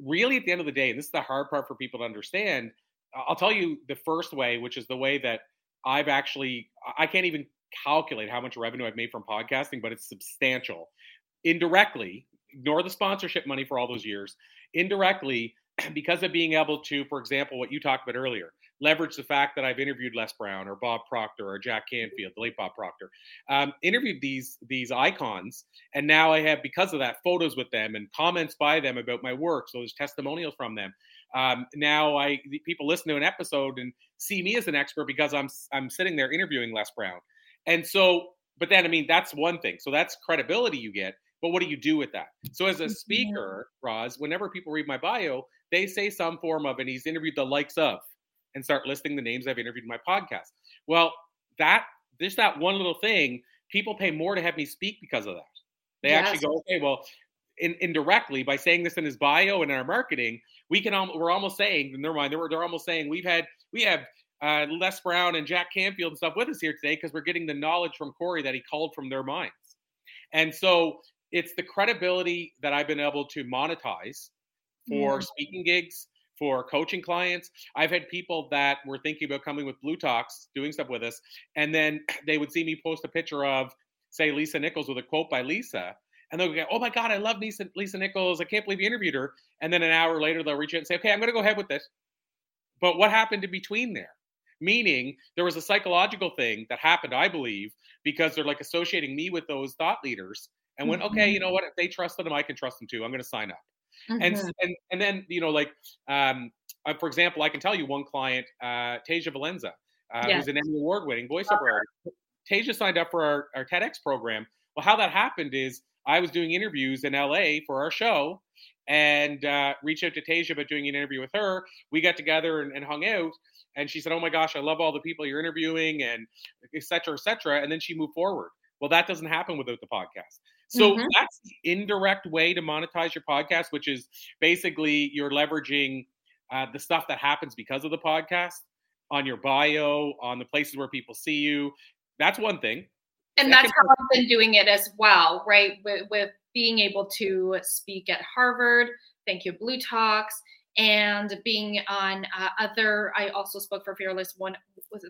really at the end of the day, and this is the hard part for people to understand, I'll tell you the first way, which is the way that I've actually I can't even calculate how much revenue I've made from podcasting, but it's substantial. Indirectly, ignore the sponsorship money for all those years. Indirectly, because of being able to, for example, what you talked about earlier, leverage the fact that I've interviewed Les Brown or Bob Proctor or Jack Canfield, the late Bob Proctor, um, interviewed these these icons, and now I have because of that photos with them and comments by them about my work. So there's testimonials from them. Um, now I people listen to an episode and see me as an expert because I'm I'm sitting there interviewing Les Brown, and so. But then I mean that's one thing. So that's credibility you get. But what do you do with that? So as a mm-hmm. speaker, Roz, whenever people read my bio, they say some form of, and he's interviewed the likes of, and start listing the names I've interviewed in my podcast. Well, that just that one little thing, people pay more to have me speak because of that. They yes. actually go, okay, well, in, indirectly by saying this in his bio and in our marketing, we can we're almost saying, never mind, they're, they're almost saying we've had we have uh, Les Brown and Jack Canfield and stuff with us here today because we're getting the knowledge from Corey that he called from their minds. And so it's the credibility that I've been able to monetize for mm. speaking gigs, for coaching clients. I've had people that were thinking about coming with BLU Talks, doing stuff with us, and then they would see me post a picture of, say, Lisa Nichols with a quote by Lisa. And they'll go, oh my God, I love Lisa, Lisa Nichols. I can't believe you interviewed her. And then an hour later, they'll reach out and say, okay, I'm going to go ahead with this. But what happened in between there? Meaning there was a psychological thing that happened, I believe, because they're like associating me with those thought leaders and went, mm-hmm. okay, you know what? If they trust them, I can trust them too. I'm going to sign up. Mm-hmm. And and and then you know, like um, uh, for example, I can tell you one client, uh, Tasia Valenza, uh, yes. who's an Emmy award-winning voiceover artist. Tasia signed up for our, our TEDx program. Well, how that happened is I was doing interviews in LA for our show, and uh, reached out to Tasia about doing an interview with her. We got together and, and, hung out, and she said, "Oh my gosh, I love all the people you're interviewing, and et cetera, et cetera." And then she moved forward. Well, that doesn't happen without the podcast. So mm-hmm. that's the indirect way to monetize your podcast, which is basically you're leveraging uh, the stuff that happens because of the podcast on your bio, on the places where people see you. That's one thing. And that's how I've been doing it as well, right? With, with being able to speak at Harvard. Thank you, BLU Talks and being on uh, other i also spoke for fearless one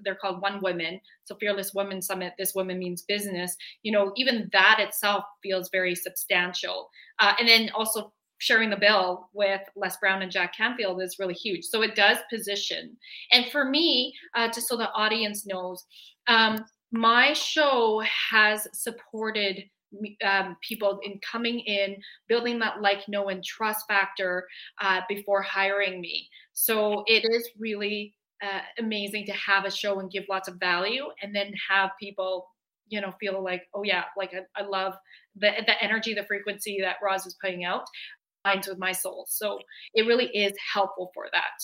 they're called one women so fearless women summit this woman means business you know even that itself feels very substantial uh, and then also sharing the bill with les brown and jack canfield is really huge so it does position and for me uh, just so the audience knows um, my show has supported um, people in coming in, building that like, know, and trust factor uh, before hiring me. So it is really uh, amazing to have a show and give lots of value, and then have people, you know, feel like, oh yeah, like I, I love the the energy, the frequency that Roz is putting out, aligns with my soul. So it really is helpful for that.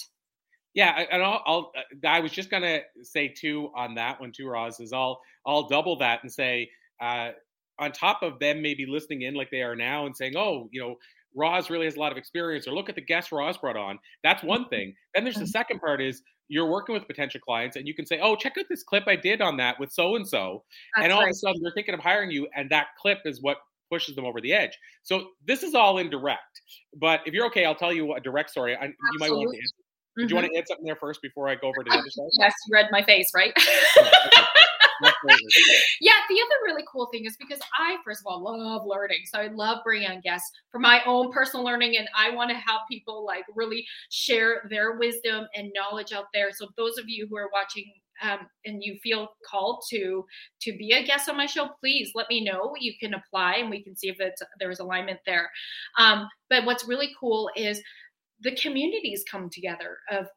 Yeah, and I'll, I'll, uh, i was just gonna say too on that one too, Roz, is I'll I'll double that and say uh, on top of them maybe listening in like they are now and saying, oh, you know, Roz really has a lot of experience, or look at the guests Roz brought on. That's one mm-hmm. thing. Then there's the mm-hmm. second part is you're working with potential clients and you can say, oh, check out this clip I did on that with so and so. And all right. of a sudden they're thinking of hiring you, and that clip is what pushes them over the edge. So this is all indirect. But if you're okay, I'll tell you a direct story. I, you might want to answer. Mm-hmm. Do you want to add something there first before I go over to the other side? Yes, you read my face, right? yeah, the other really cool thing is because I, first of all, love learning. So I love bringing on guests for my own personal learning, and I want to have people like really share their wisdom and knowledge out there. So those of you who are watching um, and you feel called to to be a guest on my show, please let me know. You can apply, and we can see if it's there's alignment there. Um, but what's really cool is the communities come together of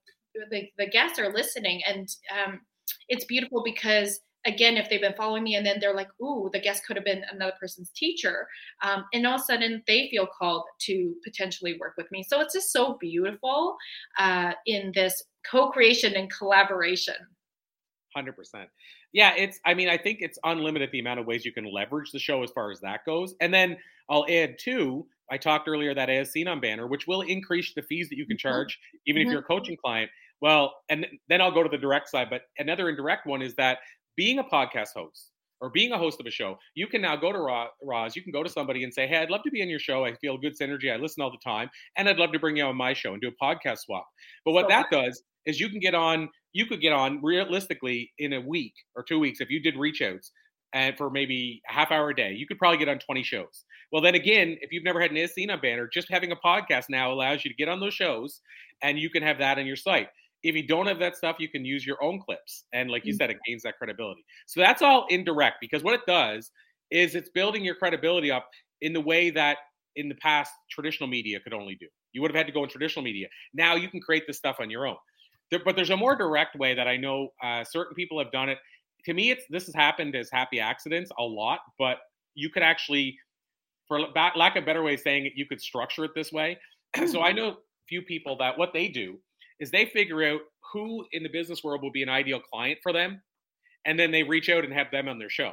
the, the guests are listening and um, it's beautiful because again, if they've been following me and then they're like, ooh, the guest could have been another person's teacher. Um, and all of a sudden they feel called to potentially work with me. So it's just so beautiful uh, in this co creation and collaboration. 100%. Yeah, it's, I mean, I think it's unlimited the amount of ways you can leverage the show as far as that goes. And then I'll add too, I talked earlier that as seen on banner, which will increase the fees that you can mm-hmm. charge, even mm-hmm. if you're a coaching client. Well, and then I'll go to the direct side, but another indirect one is that being a podcast host or being a host of a show, you can now go to Roz, you can go to somebody and say, Hey, I'd love to be in your show. I feel good synergy. I listen all the time. And I'd love to bring you on my show and do a podcast swap. But what so, that does is you can get on, you could get on realistically in a week or two weeks if you did reach outs and for maybe a half hour a day, you could probably get on 20 shows. Well, then again, if you've never had an Isina banner, just having a podcast now allows you to get on those shows and you can have that on your site. if you don't have that stuff, you can use your own clips. And like you Mm. said, it gains that credibility. So that's all indirect because what it does is it's building your credibility up in the way that in the past traditional media could only do. You would have had to go in traditional media. Now you can create this stuff on your own. There, but there's a more direct way that I know uh, certain people have done it. To me, it's this has happened as happy accidents a lot, but you could actually, for lack of a better way of saying it, you could structure it this way. so I know a few people that what they do is they figure out who in the business world will be an ideal client for them, and then they reach out and have them on their show.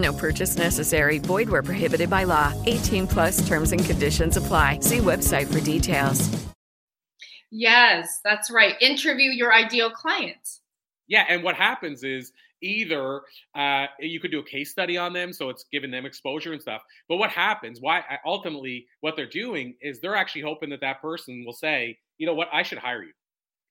No purchase necessary. Void where prohibited by law. 18 plus terms and conditions apply. See website for details. Yes, that's right. Interview your ideal clients. Yeah, and what happens is either uh, you could do a case study on them, so it's giving them exposure and stuff. But what happens? Why ultimately what they're doing is they're actually hoping that that person will say, you know what, I should hire you.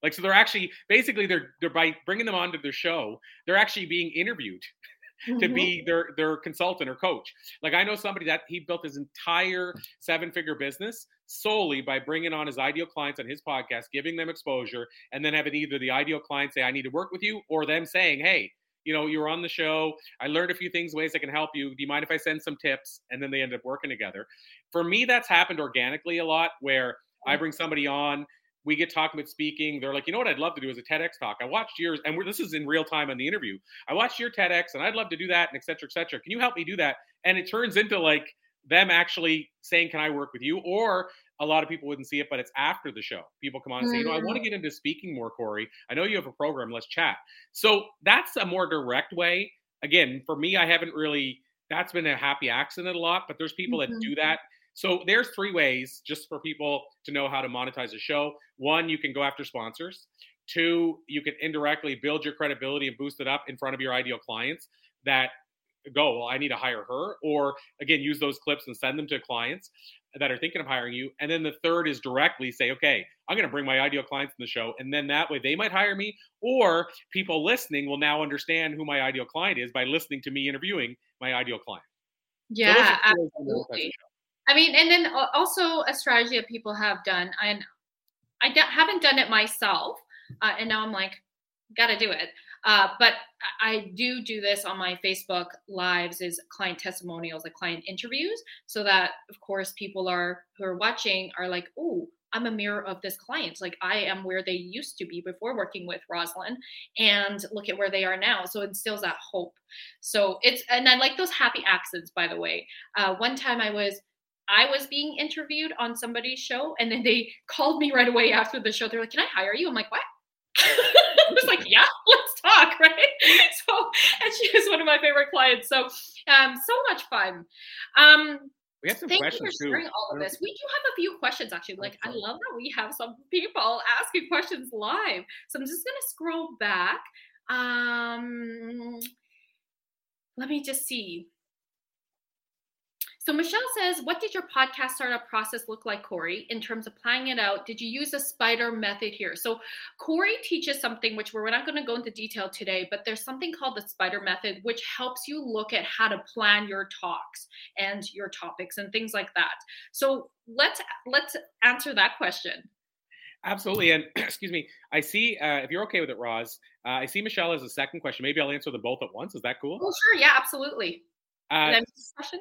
Like so, they're actually basically they're they're by bringing them onto their show, they're actually being interviewed to mm-hmm. be their their consultant or coach. Like I know somebody that he built his entire seven figure business solely by bringing on his ideal clients on his podcast, giving them exposure, and then having either the ideal client say, "I need to work with you," or them saying, "Hey." You know, you were on the show. I learned a few things, ways I can help you. Do you mind if I send some tips? And then they end up working together. For me, that's happened organically a lot where I mm-hmm. bring somebody on, we get talking about speaking. They're like, you know what I'd love to do is a TEDx talk. I watched yours, and this is in real time on the interview. I watched your TEDx, and I'd love to do that, and et cetera, et cetera. Can you help me do that? And it turns into like them actually saying, "Can I work with you?" Or a lot of people wouldn't see it, but it's after the show. People come on and say, you know, I want to get into speaking more, Corey. I know you have a program. Let's chat. So that's a more direct way. Again, for me, I haven't really. That's been a happy accident a lot, but there's people Mhm. that do that. So there's three ways just for people to know how to monetize a show. One, you can go after sponsors. Two, you can indirectly build your credibility and boost it up in front of your ideal clients that go, well, I need to hire her. Or again, use those clips and send them to clients that are thinking of hiring you. And then the third is directly say, okay, I'm going to bring my ideal clients in the show. And then that way they might hire me, or people listening will now understand who my ideal client is by listening to me interviewing my ideal client. Yeah, are three ways to monetize a absolutely. I mean, and then also a strategy that people have done, and I d- haven't done it myself, uh, and now I'm like, gotta do it. Uh, but I do do this on my Facebook lives is client testimonials, like client interviews, so that of course people are who are watching are like, oh, I'm a mirror of this client. Like I am where they used to be before working with Rosalind, and look at where they are now. So it instills that hope. So it's and I like those happy accents, by the way. Uh, one time I was I was being interviewed on somebody's show, and then they called me right away after the show. They're like, "Can I hire you?" I'm like, "What?" I was like, "Yeah, let's talk." Right. So, and she was one of my favorite clients. So, um, so much fun. Um, We have some Thank you for questions too. sharing all of this. We do have a few questions actually. Like I love that we have some people asking questions live. So I'm just gonna scroll back. Um, let me just see. So Michelle says, "What did your podcast startup process look like, Corey, in terms of planning it out? Did you use a spider method here?" So Corey teaches something which we're not going to go into detail today, but there's something called the spider method, which helps you look at how to plan your talks and your topics and things like that. So let's let's answer that question. Absolutely. And excuse me, I see, uh, if you're okay with it, Roz, uh, I see Michelle has a second question. Maybe I'll answer them both at once. Is that cool? Oh, sure. Yeah, absolutely. Uh, question?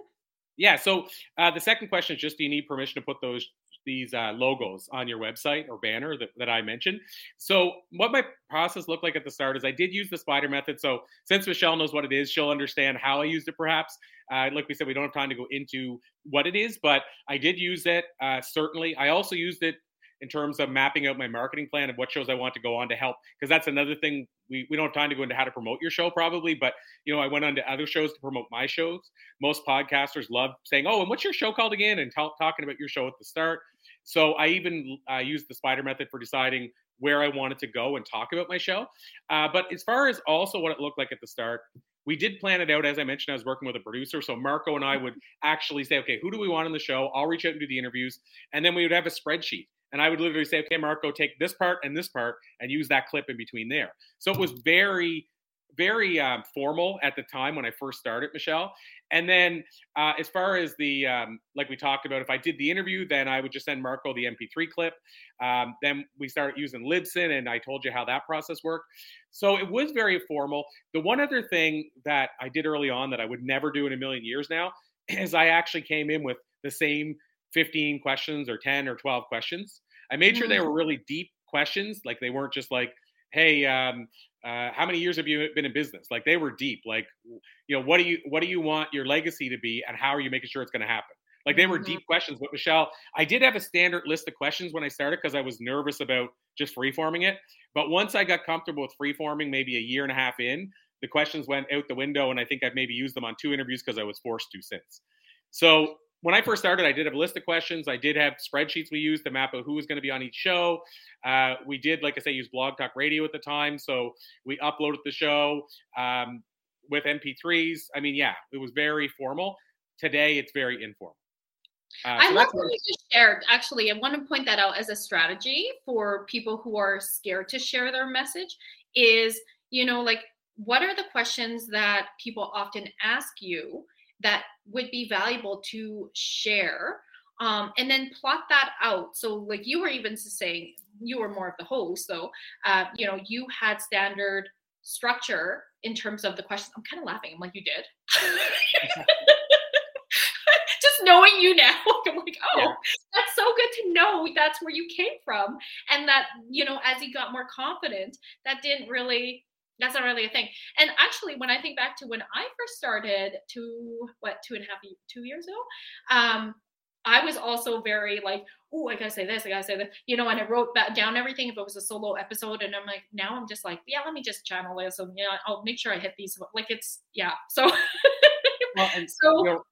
Yeah. So uh, the second question is just do you need permission to put those these uh, logos on your website or banner that, that I mentioned. So what my process looked like at the start is I did use the spider method. So since Michelle knows what it is, she'll understand how I used it perhaps. Uh, like we said, we don't have time to go into what it is, but I did use it, uh, certainly. I also used it in terms of mapping out my marketing plan of what shows I want to go on to help. Because that's another thing we, we don't have time to go into how to promote your show probably, but you know, I went on to other shows to promote my shows. Most podcasters love saying, "Oh, and what's your show called again?" and t- talking about your show at the start. So I even uh, used the spider method for deciding where I wanted to go and talk about my show. Uh, but as far as also what it looked like at the start, we did plan it out. As I mentioned, I was working with a producer. So Marco and I would actually say, okay, who do we want on the show? I'll reach out and do the interviews. And then we would have a spreadsheet. And I would literally say, okay, Marco, take this part and this part and use that clip in between there. So it was very, very um, formal at the time when I first started, Michelle. And then uh, as far as the, um, like we talked about, if I did the interview, then I would just send Marco the MP3 clip. Um, then we started using Libsyn, and I told you how that process worked. So it was very formal. The one other thing that I did early on that I would never do in a million years now is I actually came in with the same 15 questions or 10 or 12 questions. I made sure they Mm-hmm. were really deep questions. Like they weren't just like, hey, um, uh, how many years have you been in business? Like they were deep. Like, you know, what do you what do you want your legacy to be, and how are you making sure it's going to happen? Like they were Mhm. deep questions. But Michelle, I did have a standard list of questions when I started because I was nervous about just freeforming it. But once I got comfortable with freeforming, maybe a year and a half in, the questions went out the window, and I think I've maybe used them on two interviews because I was forced to since. So when I first started, I did have a list of questions. I did have spreadsheets we used to map out who was going to be on each show. Uh, we did, like I say, use Blog Talk Radio at the time, so we uploaded the show um, with MP3s. I mean, yeah, it was very formal. Today, it's very informal. Uh, I so love that's what you just shared. Actually, I want to point that out as a strategy for people who are scared to share their message. Is you know, like, what are the questions that people often ask you that would be valuable to share? Um, and then plot that out. So, like you were even saying, you were more of the host, though. Uh, you know, you had standard structure in terms of the questions. I'm kind of laughing. I'm like, you did. Just knowing you now, I'm like, oh, Yeah. that's so good to know that's where you came from. And that, you know, as he got more confident, that didn't really, that's not really a thing. And actually, when I think back to when I first started two, what, two and a half two years ago, um, I was also very like, oh, I gotta say this, I gotta say that, you know, and I wrote that down everything if it was a solo episode. And I'm like, now I'm just like, yeah, let me just channel this. And yeah, I'll make sure I hit these. Like it's, yeah. So, Well, and so you know,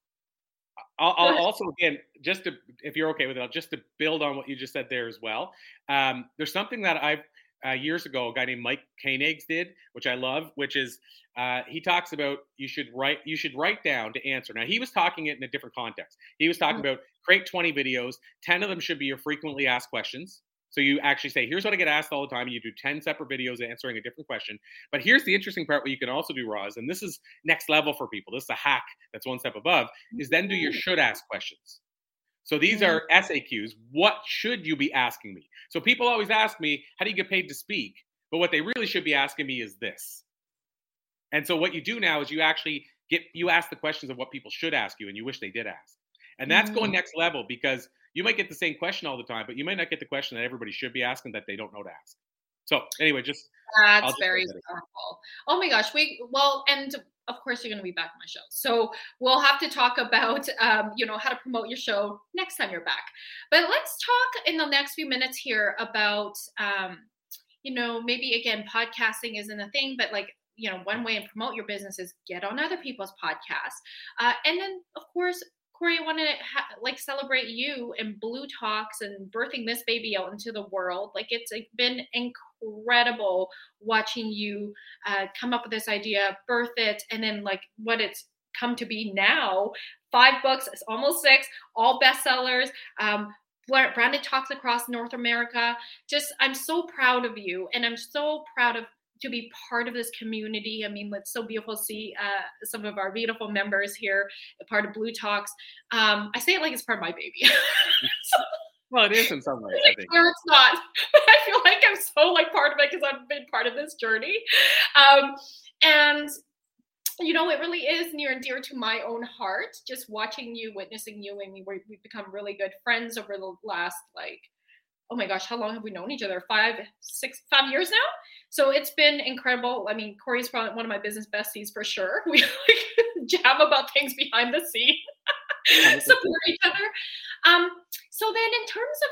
I'll, I'll also again just to if you're okay with it, I'll just to build on what you just said there as well. Um, there's something that I've uh, years ago a guy named Mike Koenigs did, which I love, which is uh, he talks about you should write you should write down to answer. Now he was talking it in a different context. He was talking about create 20 videos. 10 of them should be your frequently asked questions. So you actually say, here's what I get asked all the time. And you do 10 separate videos answering a different question. But here's the interesting part what you can also do, Roz, and this is next level for people. This is a hack that's one step above, is then do your should ask questions. So these mm-hmm. are SAQs. What should you be asking me? So people always ask me, how do you get paid to speak? But what they really should be asking me is this. And so what you do now is you actually get you ask the questions of what people should ask you and you wish they did ask. And that's going mm. next level because you might get the same question all the time, but you might not get the question that everybody should be asking that they don't know to ask. So anyway, just That's just very leave it at powerful. Oh my gosh, we well, and of course you're going to be back on my show, so we'll have to talk about um, you know how to promote your show next time you're back. But let's talk in the next few minutes here about um, you know maybe again podcasting isn't a thing, but like you know one way to promote your business is get on other people's podcasts, uh, and then of course. Corey, I want to ha- like celebrate you and BLU Talks and birthing this baby out into the world. Like it's like, been incredible watching you uh, come up with this idea, birth it, and then like what it's come to be now. Five books, it's almost six, all bestsellers. Um, branded talks across North America. Just, I'm so proud of you, and I'm so proud of to be part of this community. I mean, it's so beautiful to see uh, some of our beautiful members here, part of BLU Talks. Um, I say it like it's part of my baby. so, well, it is in some ways. I think. Or it's not. I feel like I'm so like part of it because I've been part of this journey. Um, and you know, it really is near and dear to my own heart. Just watching you, witnessing you, and we we've become really good friends over the last like, oh my gosh, how long have we known each other? Five, six, five years now. So it's been incredible. I mean, Corey's probably one of my business besties for sure. We like jam about things behind the scene, support each other. Um, so then, in terms of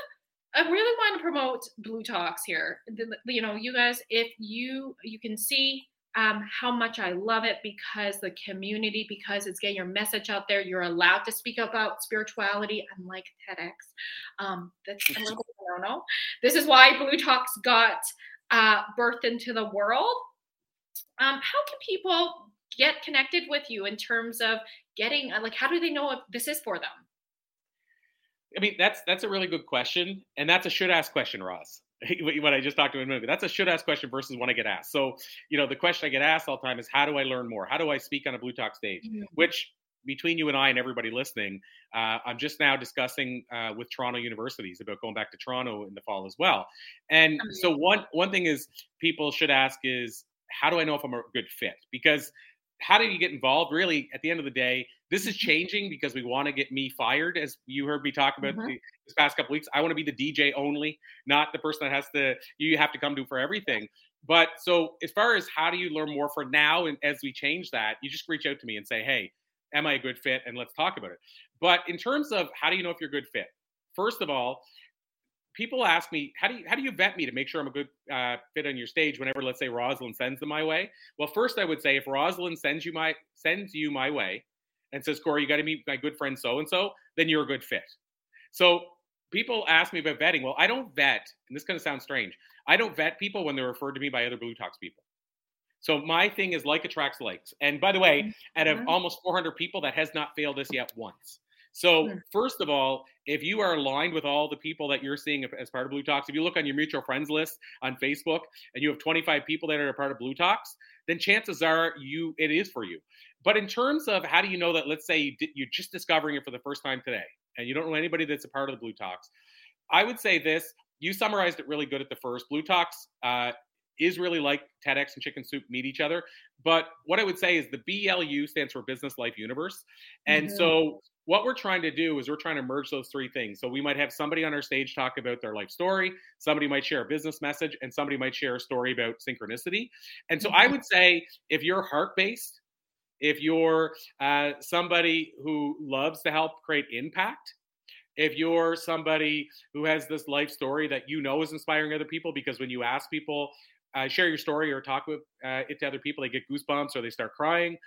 I really want to promote BLU Talks here. You know, you guys, if you you can see um, how much I love it because the community, because it's getting your message out there. You're allowed to speak about spirituality, unlike TEDx. Um, that's a little bit, I. This is why BLU Talks got uh, birthed into the world. Um, how can people get connected with you in terms of getting like how do they know if this is for them? I mean, that's that's a really good question, and that's a should ask question, Roz. what I just talked to in a minute. That's a should ask question versus when I get asked. So, you know, the question I get asked all the time is how do I learn more? How do I speak on a BLU Talk stage? Mm-hmm. Which between you and I and everybody listening, uh, I'm just now discussing uh, with Toronto universities about going back to Toronto in the fall as well. And so one one thing is people should ask is how do I know if I'm a good fit? Because how do you get involved? Really, at the end of the day, this is mm-hmm. changing because we want to get me fired, as you heard me talk about mm-hmm. the, this past couple weeks. I want to be the DJ only, not the person that has to you have to come to for everything. But so as far as how do you learn more for now, and as we change that, you just reach out to me and say, "Hey, am I a good fit?" and let's talk about it. But in terms of how do you know if you're a good fit? First of all, people ask me how do you how do you vet me to make sure I'm a good uh, fit on your stage whenever let's say Rosalind sends them my way. Well, first I would say if Rosalind sends you my sends you my way and says Corey, you got to meet my good friend so and so, then you're a good fit. So people ask me about vetting. Well, I don't vet, and this kind of sounds strange. I don't vet people when they're referred to me by other BLU Talks people. So my thing is like attracts likes. And by the way, out of mm-hmm. almost 400 people, that has not failed us yet once. So, hmm. first of all, if you are aligned with all the people that you're seeing as part of BLU Talks, if you look on your mutual friends list on Facebook and you have 25 people that are a part of BLU Talks, then chances are you it is for you. But in terms of how do you know that, let's say you're just discovering it for the first time today and you don't know anybody that's a part of the BLU Talks, I would say this. You summarized it really good at the first. Blue Talks uh, is really like TEDx and Chicken Soup meet each other. But what I would say is the BLU stands for Business Life Universe. And mm-hmm. so what we're trying to do is we're trying to merge those three things. So we might have somebody on our stage talk about their life story, somebody might share a business message, and somebody might share a story about synchronicity. And so mm-hmm. I would say if you're heart based, if you're uh, somebody who loves to help create impact, if you're somebody who has this life story that you know is inspiring other people, because when you ask people, uh, share your story or talk with uh, it to other people, they get goosebumps or they start crying,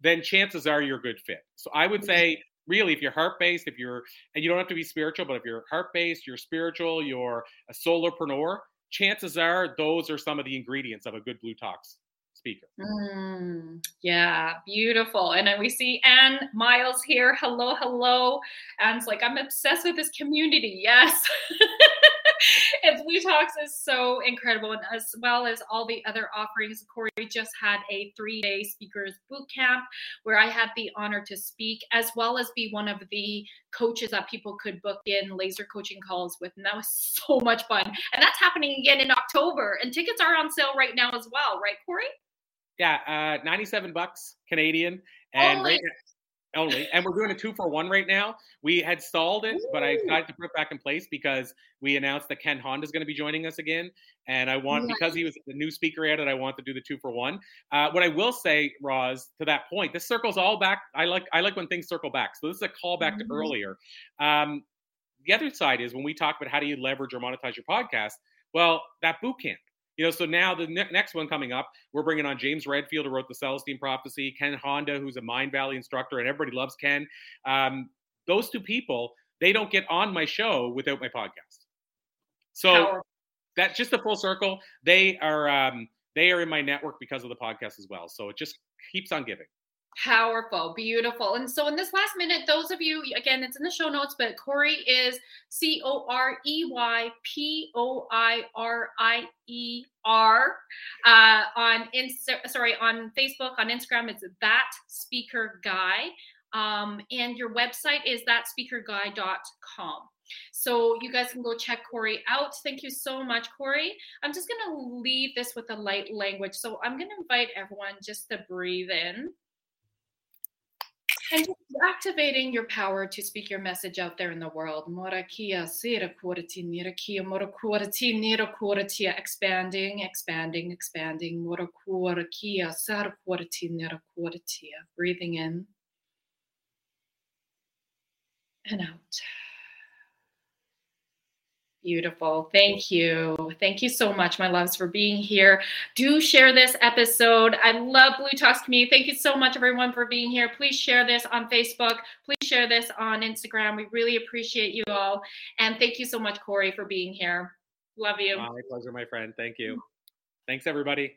then chances are you're a good fit. So I would say really if you're heart based if you're and you don't have to be spiritual but if you're heart based you're spiritual you're a solopreneur chances are those are some of the ingredients of a good BLU Talks speaker. Mm, yeah beautiful. And then we see anne miles here. Hello hello. Anne's like i'm obsessed with this community. Yes and BLU Talks is so incredible, and as well as all the other offerings. Corey just had a three day speakers boot camp where I had the honor to speak, as well as be one of the coaches that people could book in laser coaching calls with. And that was so much fun. And that's happening again in October. And tickets are on sale right now as well, right, Corey? Yeah, uh, 97 bucks Canadian. And right, only. And we're doing a two for one right now. We had stalled it, but I decided to put it back in place because we announced that Ken Honda is going to be joining us again. And I want, because he was the new speaker added, I want to do the two for one. Uh, what I will say, Roz, to that point, this circles all back. I like I like when things circle back. So this is a callback mm-hmm. to earlier. Um, the other side is when we talk about how do you leverage or monetize your podcast. Well, that boot camp you know, so now the ne- next one coming up, we're bringing on James Redfield, who wrote the Celestine Prophecy, Ken Honda, who's a Mindvalley instructor, and everybody loves Ken. Um, those two people, they don't get on my show without my podcast. So Power. that's just a full circle. They are um, they are in my network because of the podcast as well. So it just keeps on giving. Powerful, beautiful. And so, in this last minute, those of you, again, it's in the show notes, but Corey is C O R E Y P O I R I E R uh, on Insta, sorry, on Facebook, on Instagram, it's that speaker guy. Um, and your website is thatspeakerguy.com. So you guys can go check Corey out. Thank you so much, Corey. I'm just going to leave this with a light language. So I'm going to invite everyone just to breathe in and activating your power to speak your message out there in the world. Expanding, expanding, expanding. Breathing in and out. Beautiful. Thank you. Thank you so much, my loves, for being here. Do share this episode. I love BLU Talks community. Thank you so much, everyone, for being here. Please share this on Facebook. Please share this on Instagram. We really appreciate you all. And thank you so much, Corey, for being here. Love you. My pleasure, my friend. Thank you. Mm-hmm. Thanks, everybody.